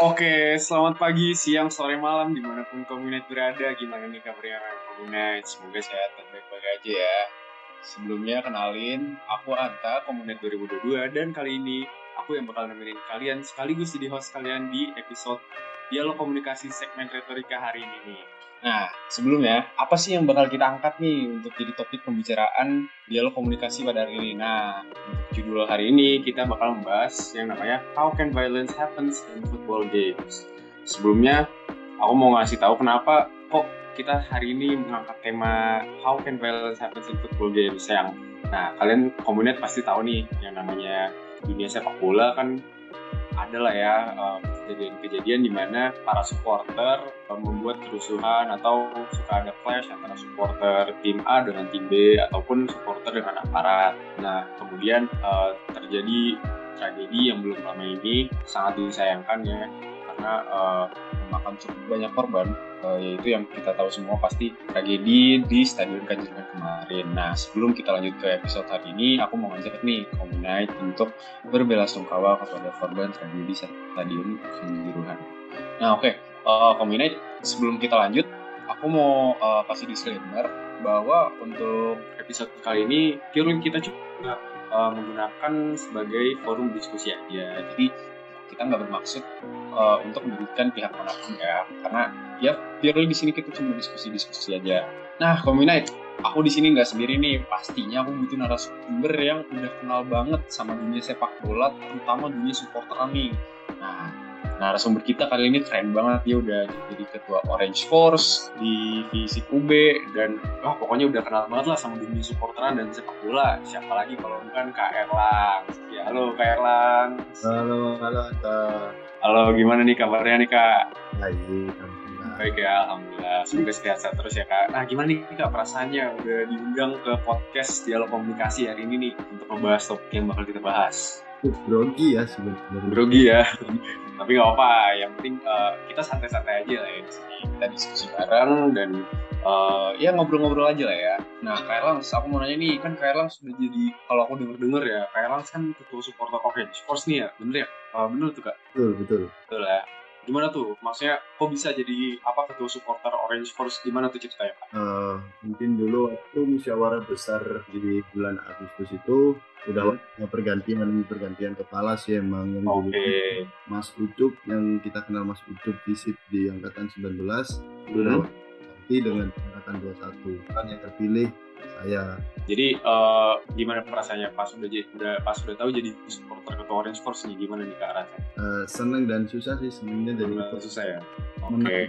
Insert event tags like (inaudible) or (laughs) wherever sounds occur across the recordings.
Oke, selamat pagi, siang, sore, malam, di mana pun Komunite berada. Gimana nih kabarnya Komunite? Semoga sehat dan baik-baik aja ya. Sebelumnya kenalin, aku Anta, Komunite 2022, dan kali ini aku yang bakal nemenin kalian sekaligus jadi host kalian di episode Dialog Komunikasi segmen Retorika hari ini nih. Nah, sebelumnya, apa sih yang bakal kita angkat nih untuk jadi topik pembicaraan dialog komunikasi pada hari ini? Nah, untuk judul hari ini kita bakal membahas yang namanya How Can Violence Happens in Football Games. Sebelumnya, aku mau ngasih tahu kenapa kok kita hari ini mengangkat tema How Can Violence Happens in Football Games yang Nah, kalian komunitas pasti tahu nih yang namanya dunia sepak bola kan ada lah ya kejadian-kejadian di mana para supporter membuat kerusuhan atau suka ada clash antara supporter tim A dengan tim B ataupun supporter dengan aparat. Nah, kemudian uh, terjadi tragedi yang belum lama ini sangat disayangkan ya karena uh, memakan cukup banyak korban uh, yaitu yang kita tahu semua pasti tragedi di Stadion Kanjuruhan kemarin. Nah sebelum kita lanjut ke episode hari ini, aku mau ngajak nih Komunite untuk berbelasungkawa kepada korban tragedi Stadion Kanjuruhan. Nah oke, okay. uh, Komunite sebelum kita lanjut, aku mau uh, kasih disclaimer bahwa untuk episode kali ini Kirun kita juga menggunakan sebagai forum diskusi aja. Jadi kita nggak bermaksud uh, untuk menyudutkan pihak mana pun ya. Karena ya purely di sini kita cuma diskusi-diskusi aja. Nah Komunite aku di sini nggak sendiri nih. Pastinya aku butuh narasumber yang udah kenal banget sama dunia sepak bola terutama dunia supporteran nih. Nah narasumber kita kali ini keren banget dia udah jadi ketua Orange Force di Fisik UB dan wah pokoknya udah kenal banget lah sama dunia supporteran dan sepak bola. Siapa lagi kalau bukan Kak Erlang. Ya halo Kak Erlang. Halo halo Anta halo gimana nih kabarnya nih Kak? Baik baik ya alhamdulillah. Semoga sehat-sehat terus ya Kak. Nah gimana nih Kak perasaannya? Udah diundang ke podcast dialog komunikasi hari ini nih untuk membahas topik yang bakal kita bahas grogi ya sebenarnya. Grogi ya. Tapi nggak apa yang penting uh, kita santai-santai aja lah ya di sini. Kita diskusi bareng dan uh, ya ngobrol-ngobrol aja lah ya. Nah Kailang aku mau nanya nih kan Kailang sudah jadi kalau aku denger-denger ya Kailang kan ketua supporter Orange Force nih ya bener ya? Uh, bener tuh kak? Betul betul. Betul ya. Gimana tuh? Maksudnya kok bisa jadi apa ketua supporter Orange Force gimana tuh ceritanya Pak? Uh, mungkin dulu waktu musyawarah besar di bulan Agustus itu udah hmm. pergantian pergantian kepala sih emang yang okay. Mas Ucup yang kita kenal Mas Ucup visit di angkatan 19 hmm. ganti dengan angkatan 21 kan yang terpilih saya. Jadi uh, gimana perasaannya pas udah jadi udah pas udah tahu jadi supporter ketua Orange Force nih gimana nih kak rasanya? Uh, seneng dan susah sih senengnya dari itu. susah ya. Oke. Okay.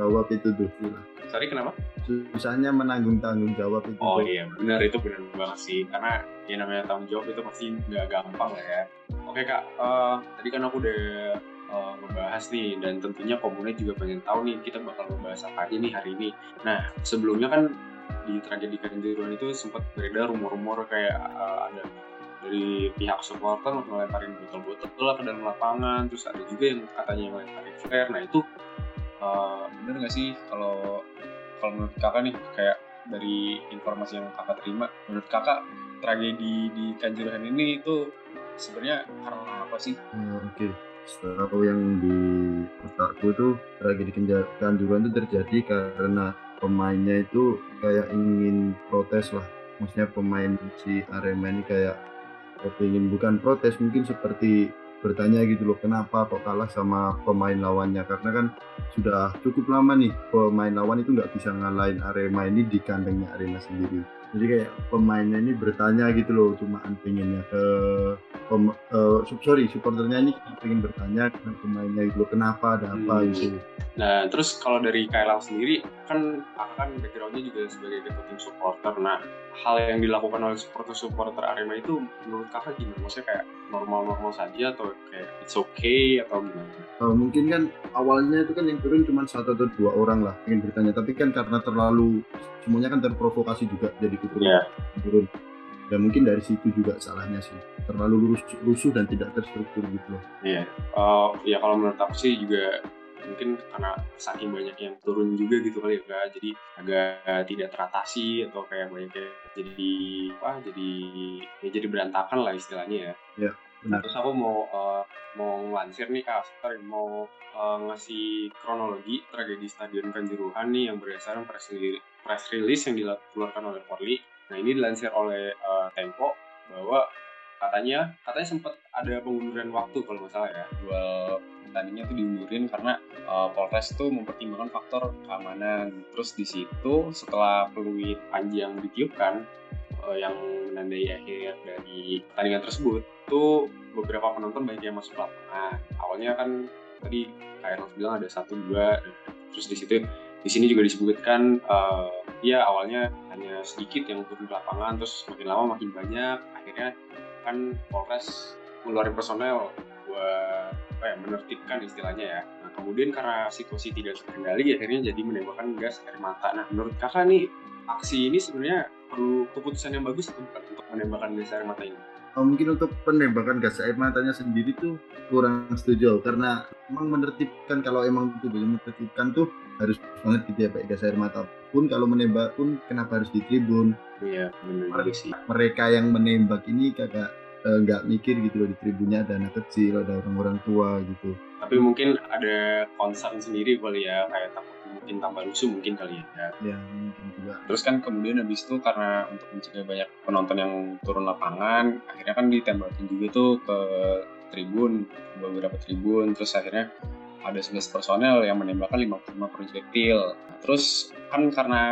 Jawab itu tuh. Sorry kenapa? Susahnya menanggung tanggung jawab itu. Oh iya benar itu benar banget sih karena ya namanya tanggung jawab itu pasti nggak gampang lah ya. Oke kak, uh, tadi kan aku udah uh, ngebahas nih dan tentunya komunitas juga pengen tahu nih kita bakal membahas apa aja nih hari ini. Nah sebelumnya kan di tragedi Kanjuruhan itu sempat beredar rumor-rumor kayak uh, ada dari pihak supporter melemparin botol-botol lah ke dalam lapangan terus ada juga yang katanya yang melemparin flare nah itu uh, bener nggak sih kalau kalau menurut kakak nih kayak dari informasi yang kakak terima menurut kakak tragedi di Kanjuruhan ini itu sebenarnya karena apa sih? Hmm, Oke, okay. setahu yang di otakku tuh tragedi Kanjuruhan itu terjadi karena pemainnya itu kayak ingin protes lah maksudnya pemain si Arema ini kayak ingin bukan protes mungkin seperti bertanya gitu loh kenapa kok kalah sama pemain lawannya? Karena kan sudah cukup lama nih pemain lawan itu nggak bisa ngalahin Arema ini di kandangnya Arema sendiri jadi kayak pemainnya ini bertanya gitu loh cuma pengennya ke pem, uh, sorry supporternya ini pengen bertanya ke pemainnya gitu loh kenapa ada apa hmm. gitu Nah, terus kalau dari Kailang sendiri, kan kakak kan backgroundnya juga sebagai ketua tim supporter. Nah, hal yang dilakukan oleh supporter-supporter Arema itu menurut kakak gimana? Maksudnya kayak normal-normal saja atau kayak it's okay atau gimana? Uh, mungkin kan awalnya itu kan yang turun cuma satu atau dua orang lah ingin bertanya. Tapi kan karena terlalu semuanya kan terprovokasi juga jadi turun. Yeah. turun. Dan mungkin dari situ juga salahnya sih terlalu lurus, rusuh dan tidak terstruktur gitu loh. Iya, yeah. uh, ya kalau menurut aku sih juga mungkin karena saking banyak yang turun juga gitu kali ya jadi agak tidak teratasi atau kayak banyak yang jadi apa jadi ya jadi berantakan lah istilahnya ya ya benar. Terus aku mau uh, mau ngelansir nih kak, sorry mau uh, ngasih kronologi tragedi Stadion Kanjuruhan nih yang berdasarkan press press release yang dikeluarkan oleh Polri. Nah ini dilansir oleh uh, Tempo bahwa katanya katanya sempat ada pengunduran waktu kalau nggak salah ya. Dua pertandingannya tuh diundurin karena uh, Polres tuh mempertimbangkan faktor keamanan. Terus di situ setelah peluit panjang ditiupkan uh, yang menandai akhir dari pertandingan tersebut tuh beberapa penonton banyak yang masuk lapangan. Awalnya kan tadi kayak bilang ada satu dua terus di situ di sini juga disebutkan uh, ya awalnya hanya sedikit yang turun di lapangan terus makin lama makin banyak akhirnya kan Polres mengeluarkan personel buat apa ya menertibkan istilahnya ya. Nah kemudian karena situasi tidak terkendali akhirnya jadi menembakkan gas air mata. Nah menurut kakak nih aksi ini sebenarnya perlu keputusan yang bagus atau bukan untuk menembakkan gas air mata ini? Oh, mungkin untuk penembakan gas air matanya sendiri tuh kurang setuju karena emang menertibkan kalau emang itu menertibkan tuh harus banget gitu ya pakai gas air mata pun kalau menembak pun kenapa harus di tribun? Iya benar sih. mereka yang menembak ini kagak eh, nggak uh, mikir gitu loh di tribunnya ada anak kecil ada orang-orang tua gitu. Tapi mungkin ada concern sendiri kali ya kayak takut mungkin tambah lusuh mungkin kali ya. Ya mungkin juga. Terus kan kemudian habis itu karena untuk mencegah banyak penonton yang turun lapangan akhirnya kan ditembakin juga tuh ke tribun beberapa tribun terus akhirnya ada 11 personel yang menembakkan 55 proyektil. Terus kan karena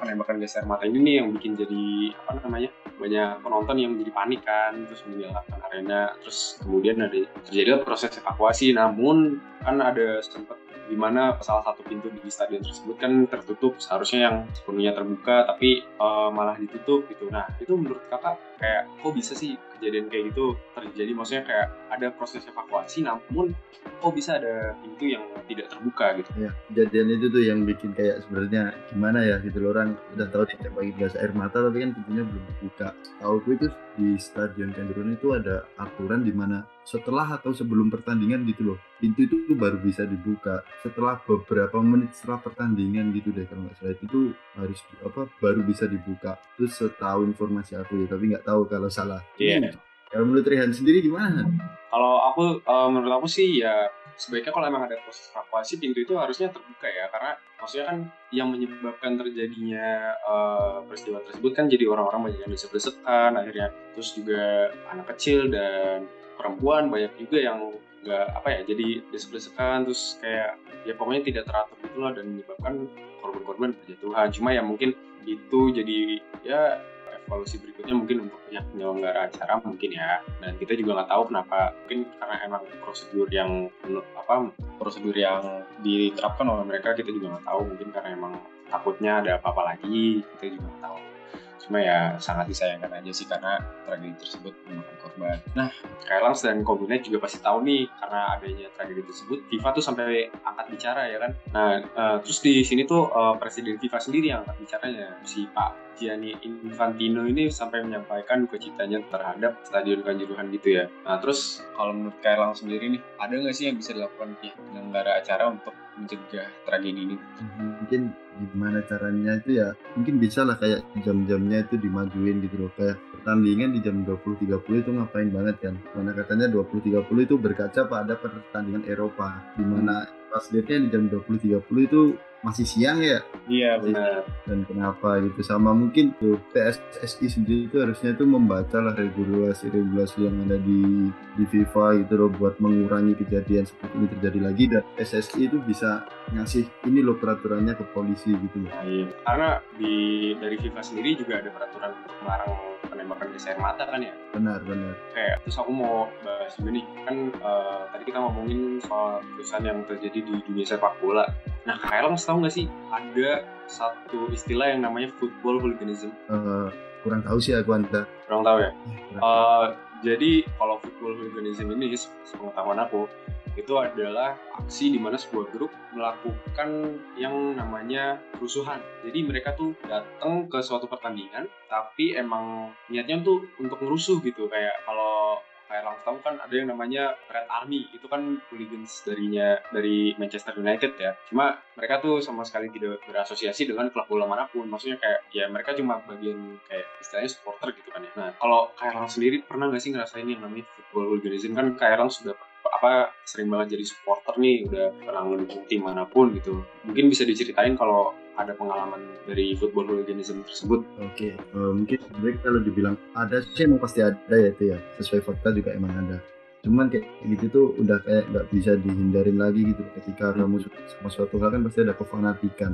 penembakan gas air mata ini nih yang bikin jadi apa namanya banyak penonton yang menjadi panik kan terus meninggalkan arena terus kemudian ada terjadi proses evakuasi namun kan ada sempat di mana salah satu pintu di stadion tersebut kan tertutup seharusnya yang sepenuhnya terbuka tapi uh, malah ditutup gitu nah itu menurut kakak kayak kok bisa sih kejadian kayak gitu terjadi? Maksudnya kayak ada proses evakuasi namun kok bisa ada pintu yang tidak terbuka gitu. Ya kejadian itu tuh yang bikin kayak sebenarnya gimana ya gitu loh orang udah tahu ditembaki gas air mata tapi kan pintunya belum dibuka tahu itu di stadion Kanjuruhan itu ada aturan di mana setelah atau sebelum pertandingan gitu loh pintu itu baru bisa dibuka. Setelah beberapa menit setelah pertandingan gitu deh kalau nggak salah itu harus apa baru bisa dibuka. Terus setahu informasi aku ya tapi nggak tahu kalau salah. Iya. Yeah. kalau menurut Rihan sendiri gimana kalau aku uh, menurut aku sih ya sebaiknya kalau emang ada proses evakuasi pintu itu harusnya terbuka ya. Karena maksudnya kan yang menyebabkan terjadinya uh, peristiwa tersebut kan jadi orang-orang banyak yang desek-desekan akhirnya. Terus juga anak kecil dan perempuan banyak juga yang nggak apa ya jadi desek-desekan terus kayak ya pokoknya tidak teratur gitulah dan menyebabkan korban-korban berjatuhan. Cuma ya mungkin itu jadi ya evaluasi berikutnya mungkin untuk pihak penyelenggara acara mungkin ya. Dan kita juga nggak tahu kenapa mungkin karena emang prosedur yang apa prosedur yang diterapkan oleh mereka kita juga nggak tahu. Mungkin karena emang takutnya ada apa-apa lagi kita juga nggak tahu cuma ya sangat disayangkan aja sih karena tragedi tersebut memakan korban. Nah, Kailans dan Komunet juga pasti tahu nih karena adanya tragedi tersebut, FIFA tuh sampai angkat bicara ya kan. Nah, uh, terus di sini tuh uh, Presiden FIFA sendiri yang angkat bicaranya, si Pak Gianni Infantino ini sampai menyampaikan duka citanya terhadap Stadion Kanjuruhan gitu ya. Nah, terus kalau menurut Kailang sendiri nih, ada nggak sih yang bisa dilakukan pihak penyelenggara acara untuk mencegah tragedi ini? Mungkin gimana caranya itu ya mungkin bisa lah kayak jam-jamnya itu dimajuin gitu loh kayak pertandingan di jam 20.30 itu ngapain banget kan mana katanya 20.30 itu berkaca pada pertandingan Eropa di mana pas di jam 20.30 itu masih siang ya? Iya benar. Dan kenapa gitu? Sama mungkin tuh PSSI sendiri itu harusnya itu membaca lah regulasi-regulasi yang ada di di FIFA gitu loh buat mengurangi kejadian seperti ini terjadi lagi. Dan PSSI itu bisa ngasih ini loh peraturannya ke polisi gitu loh. Nah, iya. karena di dari FIFA sendiri juga ada peraturan untuk melarang penembakan gas air mata kan ya? Benar benar. Kayak terus aku mau bahas juga nih kan uh, tadi kita ngomongin soal keputusan yang terjadi di dunia sepak bola nah Kyle tahu nggak sih ada satu istilah yang namanya football hooliganism uh, kurang tahu sih aku anda kurang tahu ya uh, jadi kalau football hooliganism ini sepengetahuan aku itu adalah aksi di mana sebuah grup melakukan yang namanya kerusuhan. Jadi mereka tuh datang ke suatu pertandingan, tapi emang niatnya tuh untuk ngerusuh gitu. Kayak kalau kayak langsung tahu kan ada yang namanya Red Army. Itu kan hooligans darinya dari Manchester United ya. Cuma mereka tuh sama sekali tidak berasosiasi dengan klub bola mana pun. Maksudnya kayak ya mereka cuma bagian kayak istilahnya supporter gitu kan ya. Nah kalau kayak Lang sendiri pernah nggak sih ngerasain yang namanya football hooliganism? Kan kayak Lang sudah apa sering banget jadi supporter nih. Udah pernah mendukung tim mana pun gitu. Mungkin bisa diceritain kalau ada pengalaman dari football hooliganism tersebut Oke, eh, mungkin sebenarnya kalau dibilang ada sih emang pasti ada ya itu ya. Sesuai fakta juga emang ada. Cuman kayak gitu tuh udah kayak nggak bisa dihindarin lagi gitu. Ketika Hmm. kamu suka sama suatu hal kan pasti ada kefanatikan.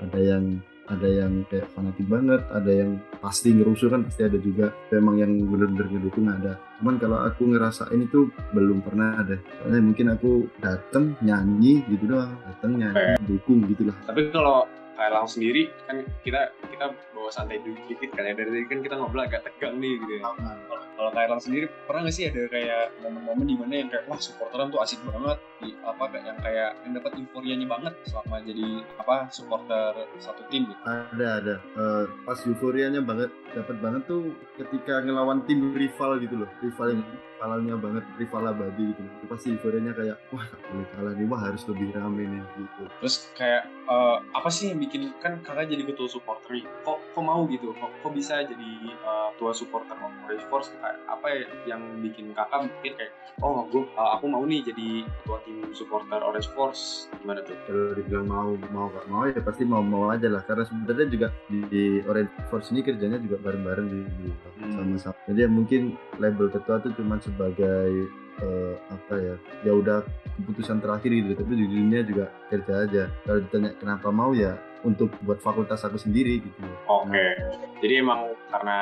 Ada yang ada yang kayak fanatik banget, ada yang pasti ngerusuh kan pasti ada juga. Memang yang bener-bener ngedukung ada. Cuman kalau aku ngerasain itu belum pernah ada. Soalnya mungkin aku dateng nyanyi gitu doang, dateng nyanyi dukung gitu lah. tapi kalau kayak Lang sendiri kan kita kita bawa santai dikit kan ya. Dari tadi kan kita ngobrol agak tegang nih gitu ya. Kalau- kayak Lang sendiri pernah nggak sih ada kayak momen-momen di mana yang kayak wah supporteran tuh asik banget apa kayak yang kayak yang dapat euforianya banget selama jadi apa supporter satu tim gitu. Ada ada. Eh, pas euforianya banget dapat banget tuh ketika ngelawan tim rival gitu loh. Rival yang rivalnya banget rival abadi gitu loh. Itu pasti euforianya kayak wah gak boleh kalah nih wah harus lebih rame nih gitu. Terus kayak eh, apa sih yang bikin kan kakak jadi ketua supporter kok kok mau gitu? Kok, kok bisa jadi eh, ketua supporter Orange Force? Kayak apa ya yang bikin kakak mikir kayak oh gue aku mau nih jadi ketua tim supporter Orange Force gimana tuh? Kalau dibilang mau mau gak mau ya pasti mau mau aja lah. Karena sebenarnya juga di, di Orange Force ini kerjanya juga bareng-bareng di, di Hmm. sama-sama. Jadi ya mungkin label ketua tuh cuma sebagai eh, apa ya ya udah keputusan terakhir gitu. Tapi di dunia juga kerja aja. Kalau ditanya kenapa mau ya untuk buat fakultas aku sendiri gitu. Oke, jadi emang karena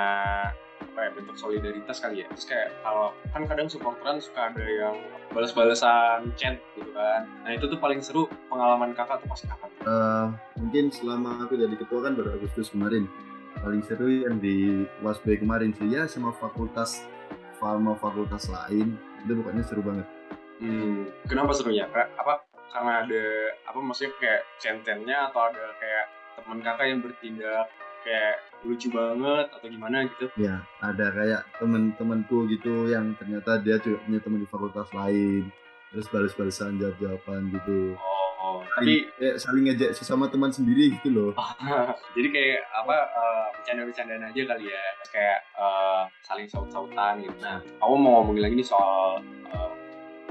apa ya bentuk solidaritas kali ya. Terus kayak kalau kan kadang supporteran suka ada yang balas-balasan chat gitu kan. Nah itu tuh paling seru pengalaman kakak tuh pas kapan? Eh, mungkin selama aku jadi ketua kan baru Agustus kemarin paling seru yang di Wasbe kemarin sih ya sama fakultas sama fakultas lain itu pokoknya seru banget Hmm, kenapa serunya? Kak? Apa karena ada apa maksudnya kayak centennya atau ada kayak teman kakak yang bertindak kayak lucu banget atau gimana gitu? ya ada kayak temen-temenku gitu yang ternyata dia juga punya temen di fakultas lain terus balas-balasan jawab-jawaban gitu. Oh, tapi kayak saling ngejek sesama teman sendiri gitu loh. (laughs) Jadi kayak apa eh, bercanda-bercandaan aja kali ya kayak eh, saling saut-sautan gitu. Nah aku mau ngomongin lagi nih soal eh,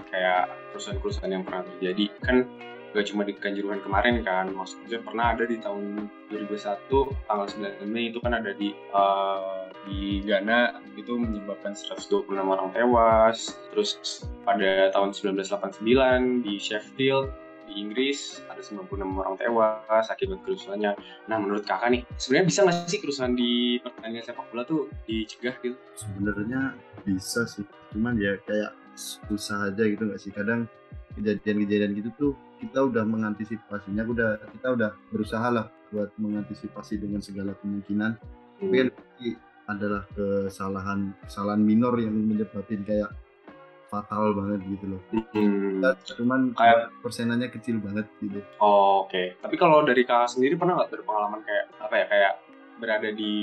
kayak kerusuhan-kerusuhan yang pernah terjadi. Kan gak cuma di Kanjuruhan kemarin kan maksudnya pernah ada di tahun 2001 tanggal 9 Mei itu kan ada di eh, di Ghana itu menyebabkan 126 orang tewas terus pada tahun 1989 di Sheffield di Inggris ada 96 orang tewas akibat kerusuhannya. Nah menurut kakak nih, sebenarnya bisa nggak sih kerusuhan di pertandingan sepak bola tuh dicegah gitu? sebenarnya bisa sih cuman ya kayak susah aja gitu nggak sih kadang kejadian-kejadian gitu tuh kita udah mengantisipasinya udah kita udah berusaha lah buat mengantisipasi dengan segala kemungkinan. Tapi kan pasti adalah kesalahan kesalahan minor yang menyebabkan kayak fatal banget gitu loh. Hmm, cuman Kayak- persenannya kecil banget gitu. Oh, Oke, tapi kalau dari kakak sendiri pernah nggak berpengalaman kayak apa ya kayak berada di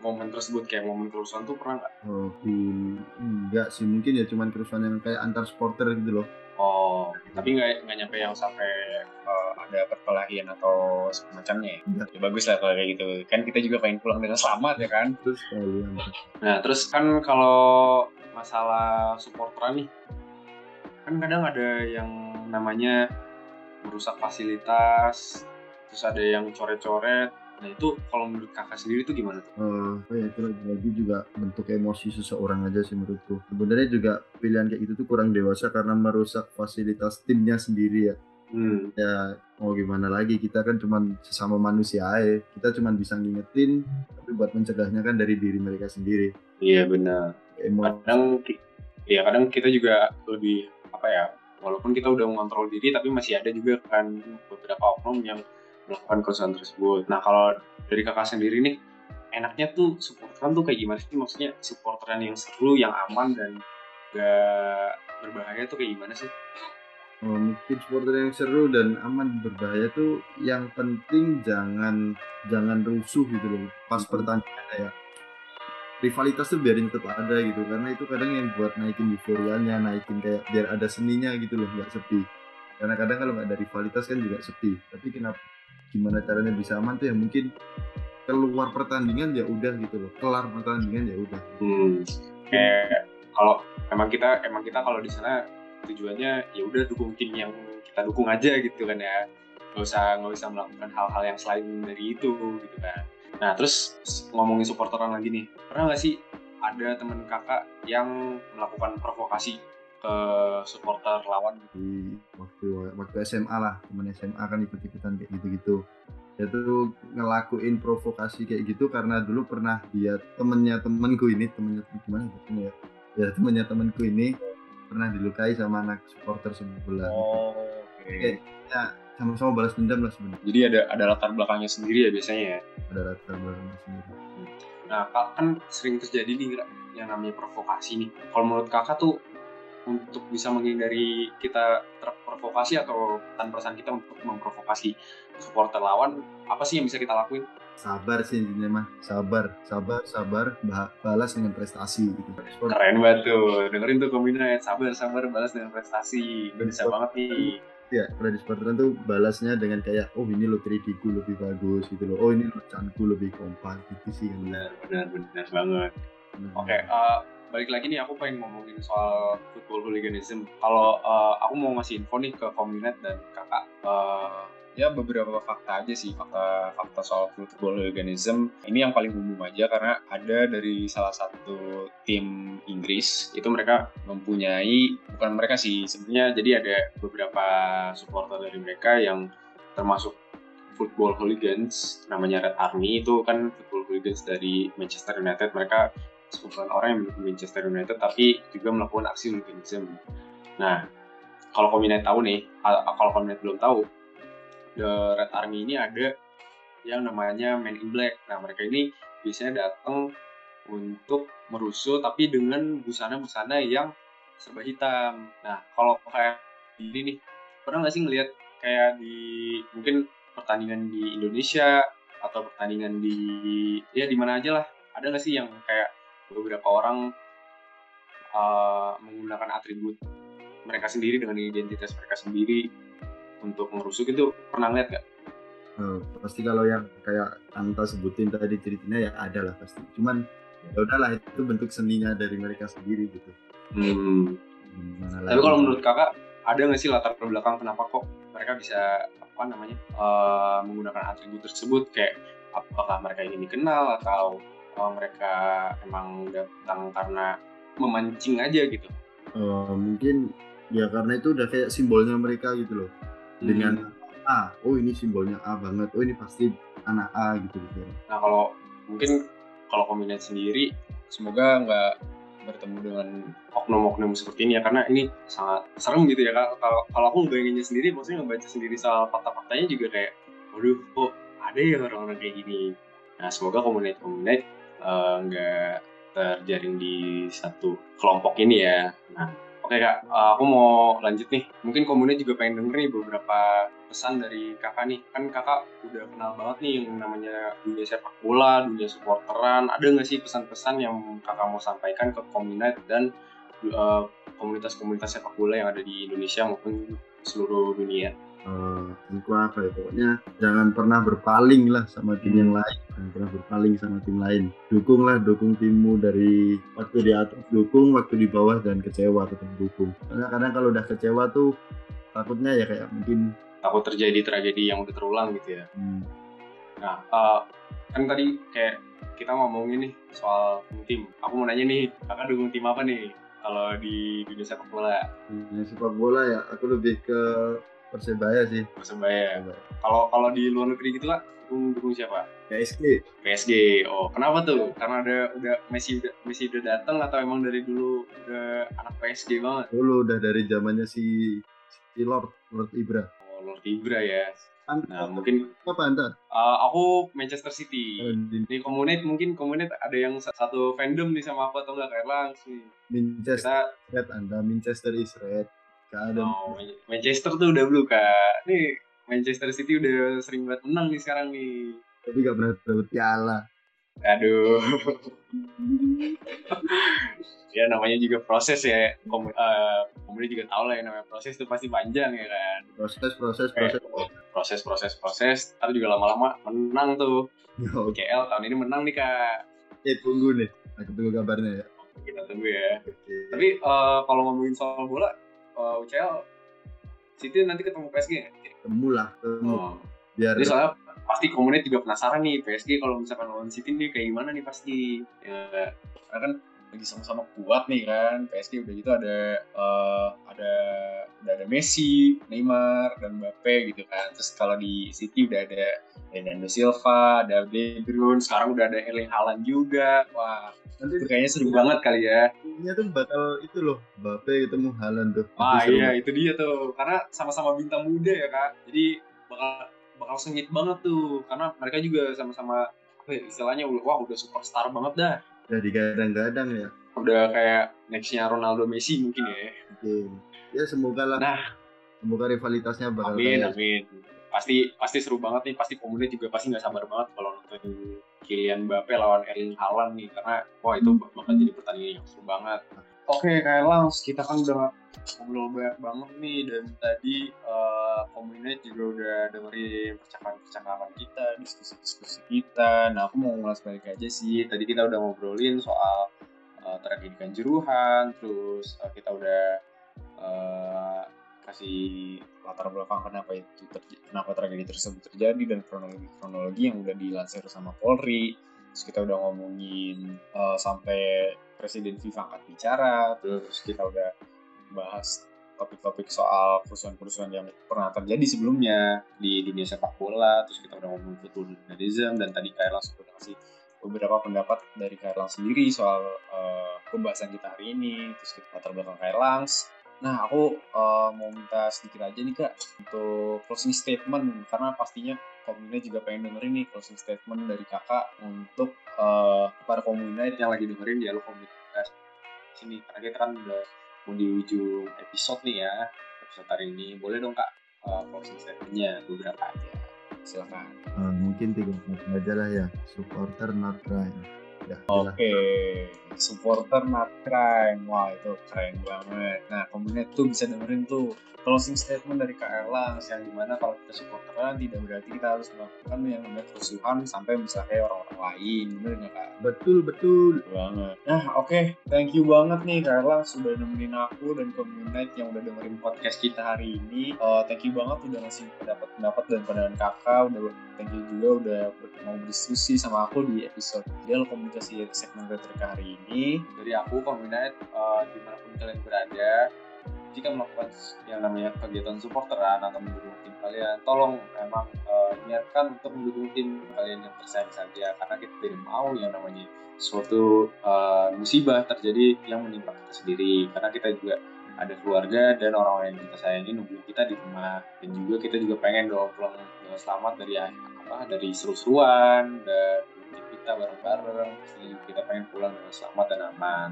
momen tersebut kayak momen kerusuhan tuh pernah nggak? oh hmm, enggak sih. Mungkin ya cuman kerusuhan yang kayak antar supporter gitu loh Oh, tapi nggak nggak nyampe yang sampai eh, ada perkelahian atau semacamnya ya? Enggak. Ya bagus lah kalau kayak gitu. Kan kita juga pengen pulang dengan selamat ya kan? terus Nah, terus kan kalau masalah supporteran nih, kan kadang ada yang namanya merusak fasilitas, terus ada yang coret-coret. Nah, itu kalau menurut kakak sendiri itu gimana tuh? Apa ya itu lagi juga bentuk emosi seseorang aja sih menurutku. Sebenarnya juga pilihan kayak gitu tuh kurang dewasa karena merusak fasilitas timnya sendiri ya. Hmm, Ya mau gimana lagi kita kan cuman sesama manusia aja. Kita cuman bisa ngingetin tapi buat mencegahnya kan dari diri mereka sendiri. iya benar. Emosi Kadang, ya kadang kita juga lebih apa ya? Walaupun kita udah mengontrol diri, tapi masih ada juga kan beberapa oknum yang melakukan kerusuhan tersebut. Nah, kalau dari kakak sendiri nih, enaknya tuh supporteran tuh kayak gimana sih? Maksudnya supporteran yang seru, yang aman dan gak berbahaya tuh kayak gimana sih? Oh, mungkin supporter yang seru dan aman berbahaya tuh yang penting jangan jangan rusuh gitu loh pas pertandingan ya rivalitas tuh biarin tetap ada gitu karena itu kadang yang buat naikin euforianya naikin kayak biar ada seninya gitu loh nggak sepi karena kadang kalau nggak ada rivalitas kan juga sepi tapi kenapa gimana caranya bisa aman tuh ya mungkin keluar pertandingan ya udah gitu loh. Kelar pertandingan ya udah. Hmm. kayak kalau emang kita emang kita kalau di sana tujuannya ya udah dukung tim yang kita dukung aja gitu kan ya. Nggak usah nggak usah melakukan hal-hal yang selain dari itu gitu kan. Nah terus ngomongin supporteran lagi nih. Pernah nggak sih ada temen kakak yang melakukan provokasi ke supporter lawan di waktu waktu SMA lah temen SMA kan ikut-ikutan kayak gitu-gitu. Dia tuh ngelakuin provokasi kayak gitu karena dulu pernah dia temennya temenku ini temennya gimana ya ya? Temennya temenku ini pernah dilukai sama anak supporter sebelah oh, oke. Okay. ya sama-sama balas dendam lah sebenarnya. Jadi ada ada latar belakangnya sendiri ya biasanya ya? Ada latar belakangnya sendiri. Nah kan sering terjadi nih yang namanya provokasi nih. Kalau menurut kakak tuh untuk bisa menghindari kita terprovokasi atau tanpa kita untuk memprovokasi supporter lawan apa sih yang bisa kita lakuin? Sabar sih intinya mah. Sabar sabar sabar balas dengan prestasi gitu. keren banget tuh. Dengerin tuh kombinasi sabar sabar balas dengan prestasi. Bisa banget nih. Ya kalau di supporteran tuh balasnya dengan kayak oh ini lo 3 d lebih bagus gitu loh. Oh ini lo canku lebih kompak gitu sih kan. Benar benar benar banget. Hmm. oke okay, uh, balik lagi nih aku pengen ngomongin soal football hooliganism. Kalau uh, aku mau ngasih info nih ke Kominet dan kakak, uh, ya beberapa fakta aja sih, fakta-fakta soal football hooliganism. Ini yang paling umum aja karena ada dari salah satu tim Inggris itu mereka mempunyai bukan mereka sih sebenarnya jadi ada beberapa supporter dari mereka yang termasuk football hooligans namanya Red Army itu kan football hooligans dari Manchester United mereka sekumpulan orang yang mendukung Manchester United tapi juga melakukan aksi hooliganism. Nah, kalau Kominet tahu nih, kalau Kominet belum tahu, The Red Army ini ada yang namanya Men in Black. Nah, mereka ini biasanya datang untuk merusuh tapi dengan busana-busana yang serba hitam. Nah, kalau kayak ini nih, pernah nggak sih ngelihat kayak di mungkin pertandingan di Indonesia atau pertandingan di ya di mana aja lah ada nggak sih yang kayak beberapa orang uh, menggunakan atribut mereka sendiri dengan identitas mereka sendiri untuk merusuk itu pernah lihat nggak? Oh, pasti kalau yang kayak Anta sebutin tadi ceritanya ya ada lah pasti. Cuman ya udahlah itu bentuk seninya dari mereka sendiri gitu. Hmm. Tapi kalau menurut kakak ada nggak sih latar belakang kenapa kok mereka bisa apa namanya uh, menggunakan atribut tersebut kayak apakah mereka ini dikenal atau oh, mereka emang datang karena memancing aja gitu. Uh, mungkin ya karena itu udah kayak simbolnya mereka gitu loh. Hmm. dengan A oh ini simbolnya A banget oh ini pasti anak A gitu gitu. Nah kalau mungkin kalau kombinasi sendiri semoga nggak bertemu dengan oknum-oknum seperti ini ya karena ini sangat serem gitu ya kalau kalau aku ngebayanginnya sendiri maksudnya ngebaca sendiri soal fakta-faktanya juga kayak waduh kok ada ya orang-orang kayak gini? Nah semoga komunitas-komunitas Eh, nggak uh, terjaring di satu kelompok ini ya. Nah, oke okay, kak, uh, aku mau lanjut nih. Mungkin komunitas juga pengen denger nih beberapa pesan dari kakak nih. Kan kakak udah kenal banget nih yang namanya dunia sepak bola, dunia supporteran. Ada nggak sih pesan-pesan yang kakak mau sampaikan ke komunitas dan eh, komunitas-komunitas sepak bola yang ada di Indonesia maupun seluruh dunia? Uh, apa ya pokoknya jangan pernah berpaling lah sama tim hmm. yang lain. Jangan pernah berpaling sama tim lain. Dukunglah dukung timmu dari waktu di atas dukung waktu di bawah dan kecewa tetap dukung. Karena kadang kalau udah kecewa tuh takutnya ya kayak mungkin takut terjadi tragedi yang udah terulang gitu ya. Hmm. nah uh, kan tadi kayak kita ngomongin nih soal tim. Aku mau nanya nih kakak dukung tim apa nih? Kalau di dunia sepak bola. Dunia sepak bola ya aku lebih ke Persebaya sih. Persebaya. Kalau kalau di luar negeri gitu lah, dukung dukung siapa? PSG. PSG. Oh, kenapa tuh? Karena ada udah Messi udah Messi udah datang atau emang dari dulu udah anak PSG banget? Dulu udah dari zamannya si si Lord Lord Ibra. Oh, Lord Ibra ya. Anta, nah, mungkin apa Anta? Uh, aku Manchester City. Oh, di, di komunitas mungkin komunitas ada yang satu fandom nih sama aku atau enggak kayak langsung. Manchester Kita, Red Anda, Manchester is red. Gak Oh, Manchester tuh udah blue kak. Nih Manchester City udah sering banget menang nih sekarang nih. Tapi gak pernah dapet piala. Aduh. ya namanya juga proses ya. Kom uh, juga tahu lah ya namanya proses itu pasti panjang ya kan. Proses, proses, proses. Proses, proses, proses. Tapi juga lama-lama menang tuh. KL tahun ini menang nih kak. Eh tunggu nih. Aku tunggu kabarnya ya. Kita tunggu ya. Okay. Tapi uh, kalau ngomongin soal bola, uh, UCL City nanti ketemu PSG nggak? Ketemu lah. Ketemu. Oh. Biar. Jadi soalnya pasti komunitas juga penasaran nih PSG kalau misalkan lawan City nih kayak gimana nih pasti ya karena kan lagi sama-sama kuat nih kan. PSG udah gitu ada uh, ada udah ada Messi, Neymar dan Mbappe gitu kan. Terus kalau di City udah ada Fernando Silva, ada De Bruyne, sekarang udah ada Erling Haaland juga. Wah nanti itu kayaknya seru banget kali ya. ini tuh bakal itu loh Mbappe ketemu Haaland tuh. Ah iya itu dia tuh. Karena sama-sama bintang muda ya kak. Jadi bakal bakal sengit banget tuh. Karena mereka juga sama-sama apa ya istilahnya wah udah superstar banget dah jadi kadang-kadang ya. Udah kayak nextnya Ronaldo Messi mungkin ya. Oke. Ya semoga lah. Nah. Semoga rivalitasnya bakal amin kayak... amin. Pasti pasti seru banget nih. Pasti komunitas juga pasti nggak sabar banget kalau nonton Kylian Mbappe lawan Erling Haaland nih. Karena wah itu bakal jadi pertandingan yang seru banget oke okay, kayak Langs kita kan udah ngobrol banyak banget nih dan tadi uh, komunitas juga udah dengerin percakapan-percakapan kita, diskusi-diskusi kita. Nah aku mau ngulas balik aja sih. Tadi kita udah ngobrolin soal uh, tragedi kanjuruhan, terus uh, kita udah uh, kasih latar belakang kenapa itu terjadi, kenapa tragedi tersebut terjadi dan kronologi-kronologi yang udah dilansir sama Polri. Terus kita udah ngomongin uh, sampai Presiden FIFA angkat bicara, terus kita udah bahas topik-topik soal kerusuhan-kerusuhan yang pernah terjadi sebelumnya di dunia sepak bola. Terus kita udah ngomongin journalism dan tadi Kak langsung udah kasih beberapa pendapat dari Kak sendiri soal uh, pembahasan kita hari ini terus kita latar belakang Kak Nah, aku uh, mau minta sedikit aja nih Kak untuk closing statement karena pastinya komunitas juga pengen dengerin nih closing statement dari Kakak untuk uh, para komunitas yang lagi dengerin dialog komunitas sini karena kita kan udah mau di ujung episode nih ya episode hari ini. Boleh dong kak uh, closing statementnya beberapa aja. Silakan. Uh, mungkin tiga aja lah ya supporter not crime ya, oke. okay. Supporter not crime wah itu keren banget nah komunitas tuh bisa dengerin tuh closing statement dari Kak Erlang yang di mana kalau kita supporteran tidak berarti kita harus melakukan yang namanya kerusuhan sampai misalnya orang-orang lain bener nggak Kak? Betul betul. banget. Nah oke okay. thank you banget nih Kak Erlang sudah nemenin aku dan komunitas yang udah dengerin podcast kita hari ini. Uh, thank you banget udah ngasih pendapat-pendapat dan pandangan kakak. Udah thank you juga udah mau berdiskusi sama aku di episode dialog komunikasi segmen ketika hari ini. Dari aku komunitas uh, di mana pun kalian berada jika melakukan yang namanya kegiatan supporteran atau mendukung tim kalian, tolong memang uh, niatkan untuk mendukung tim kalian yang tersayang saja karena kita tidak mau yang namanya suatu uh, musibah terjadi yang menimpa kita sendiri karena kita juga ada keluarga dan orang-orang yang kita sayangi nunggu kita di rumah dan juga kita juga pengen doa pulang selamat dari apa dari seru-seruan dan kita bareng-bareng kita pengen pulang dengan selamat dan aman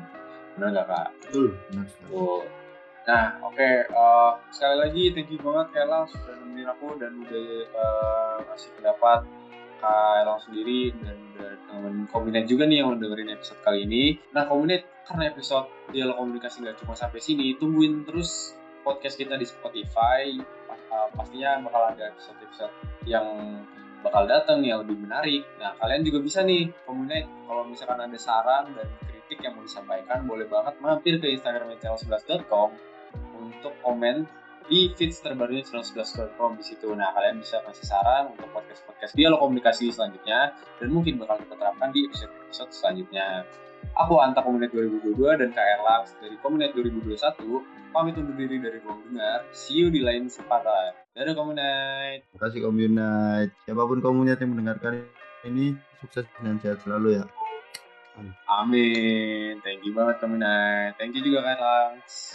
benar nggak kak? Betul, benar. Nah, oke. Okay, uh, eh, sekali lagi thank you banget Kak sudah nemenin aku dan udah uh, ngasih pendapat Kak Elang sendiri dan udah temen komunitas juga nih yang udah dengerin episode kali ini. Nah, komunitas karena episode dialog komunikasi nggak cuma sampai sini, tungguin terus podcast kita di Spotify. Uh, pastinya bakal ada episode-episode yang bakal datang yang lebih menarik. Nah, kalian juga bisa nih komunitas kalau misalkan ada saran dan kritik yang mau disampaikan, boleh banget mampir ke Instagram channel11.com untuk komen di feeds terbarunya channel11.com di situ. Nah, kalian bisa kasih saran untuk podcast-podcast dialog komunikasi selanjutnya dan mungkin bakal kita terapkan di episode-episode selanjutnya. Aku Anta Komunitas 2022 dan KR Laks dari Komunitas 2021 pamit undur diri dari ruang dengar. See you di lain kesempatan. Dadah Komunitas. Terima kasih Komunitas. Siapa pun komunitas yang mendengarkan ini sukses dan sehat selalu ya. Amin. Thank you banget Komunitas. Thank you juga KR Laks.